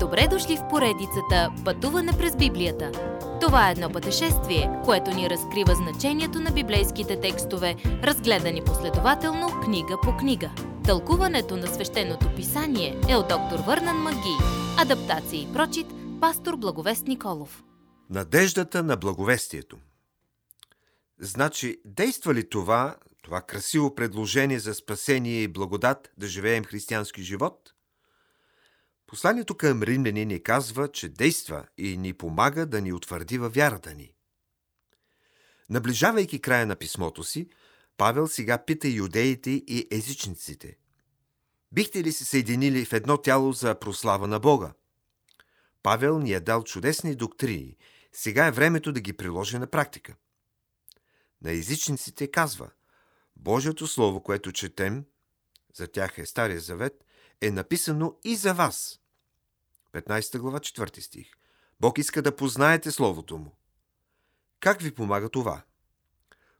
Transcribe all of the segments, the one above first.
Добре дошли в поредицата Пътуване през Библията. Това е едно пътешествие, което ни разкрива значението на библейските текстове, разгледани последователно книга по книга. Тълкуването на свещеното писание е от доктор Върнан Маги. Адаптация и прочит, пастор Благовест Николов. Надеждата на благовестието. Значи, действа ли това, това красиво предложение за спасение и благодат да живеем християнски живот? Посланието към римляни ни казва, че действа и ни помага да ни утвърди във вярата ни. Наближавайки края на писмото си, Павел сега пита юдеите и езичниците. Бихте ли се съединили в едно тяло за прослава на Бога? Павел ни е дал чудесни доктрини. Сега е времето да ги приложи на практика. На езичниците казва Божието Слово, което четем, за тях е Стария Завет, е написано и за вас. 15 глава, 4 стих. Бог иска да познаете Словото Му. Как ви помага това?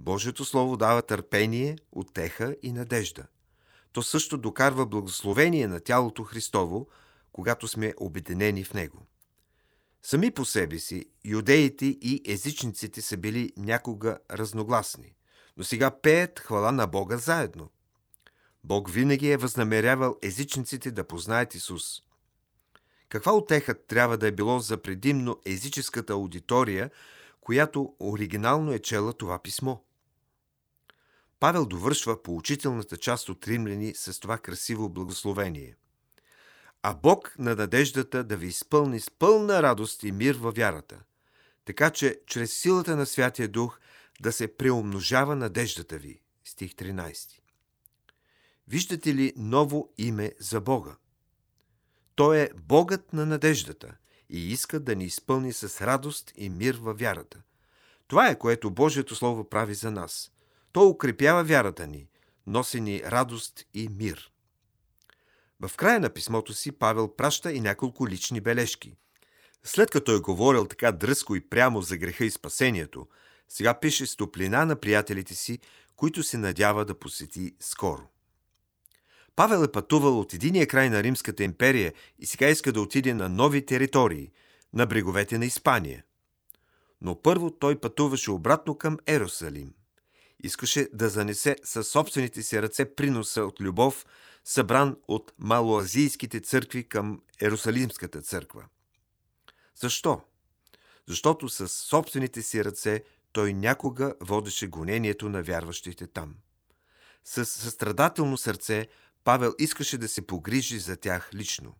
Божието Слово дава търпение, отеха и надежда. То също докарва благословение на тялото Христово, когато сме обединени в Него. Сами по себе си, юдеите и езичниците са били някога разногласни, но сега пеят хвала на Бога заедно. Бог винаги е възнамерявал езичниците да познаят Исус. Каква отеха трябва да е било за предимно езическата аудитория, която оригинално е чела това писмо? Павел довършва поучителната част от римляни с това красиво благословение. А Бог на надеждата да ви изпълни с пълна радост и мир във вярата, така че чрез силата на Святия Дух да се преумножава надеждата ви. Стих 13. Виждате ли ново име за Бога? Той е Богът на надеждата и иска да ни изпълни с радост и мир във вярата. Това е което Божието Слово прави за нас. То укрепява вярата ни, носи ни радост и мир. В края на писмото си Павел праща и няколко лични бележки. След като е говорил така дръско и прямо за греха и спасението, сега пише с топлина на приятелите си, които се надява да посети скоро. Павел е пътувал от единия край на Римската империя и сега иска да отиде на нови територии, на бреговете на Испания. Но първо той пътуваше обратно към Ерусалим. Искаше да занесе със собствените си ръце приноса от любов, събран от малоазийските църкви към Ерусалимската църква. Защо? Защото със собствените си ръце той някога водеше гонението на вярващите там. С състрадателно сърце Павел искаше да се погрижи за тях лично.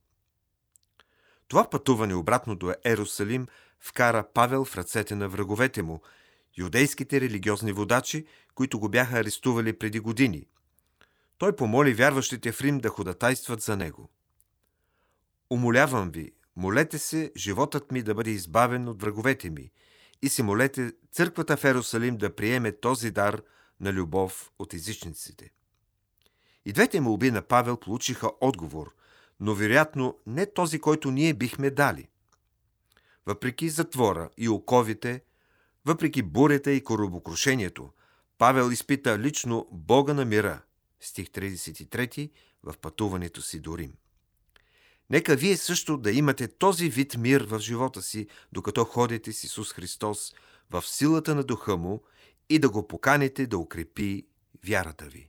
Това пътуване обратно до Ерусалим вкара Павел в ръцете на враговете му, юдейските религиозни водачи, които го бяха арестували преди години. Той помоли вярващите в Рим да ходатайстват за него. Умолявам ви, молете се животът ми да бъде избавен от враговете ми и се молете църквата в Ерусалим да приеме този дар на любов от езичниците. И двете молби на Павел получиха отговор, но вероятно не този, който ние бихме дали. Въпреки затвора и оковите, въпреки бурята и коробокрушението, Павел изпита лично Бога на мира, стих 33 в пътуването си до Рим. Нека вие също да имате този вид мир в живота си, докато ходите с Исус Христос в силата на духа му и да го поканите да укрепи вярата ви.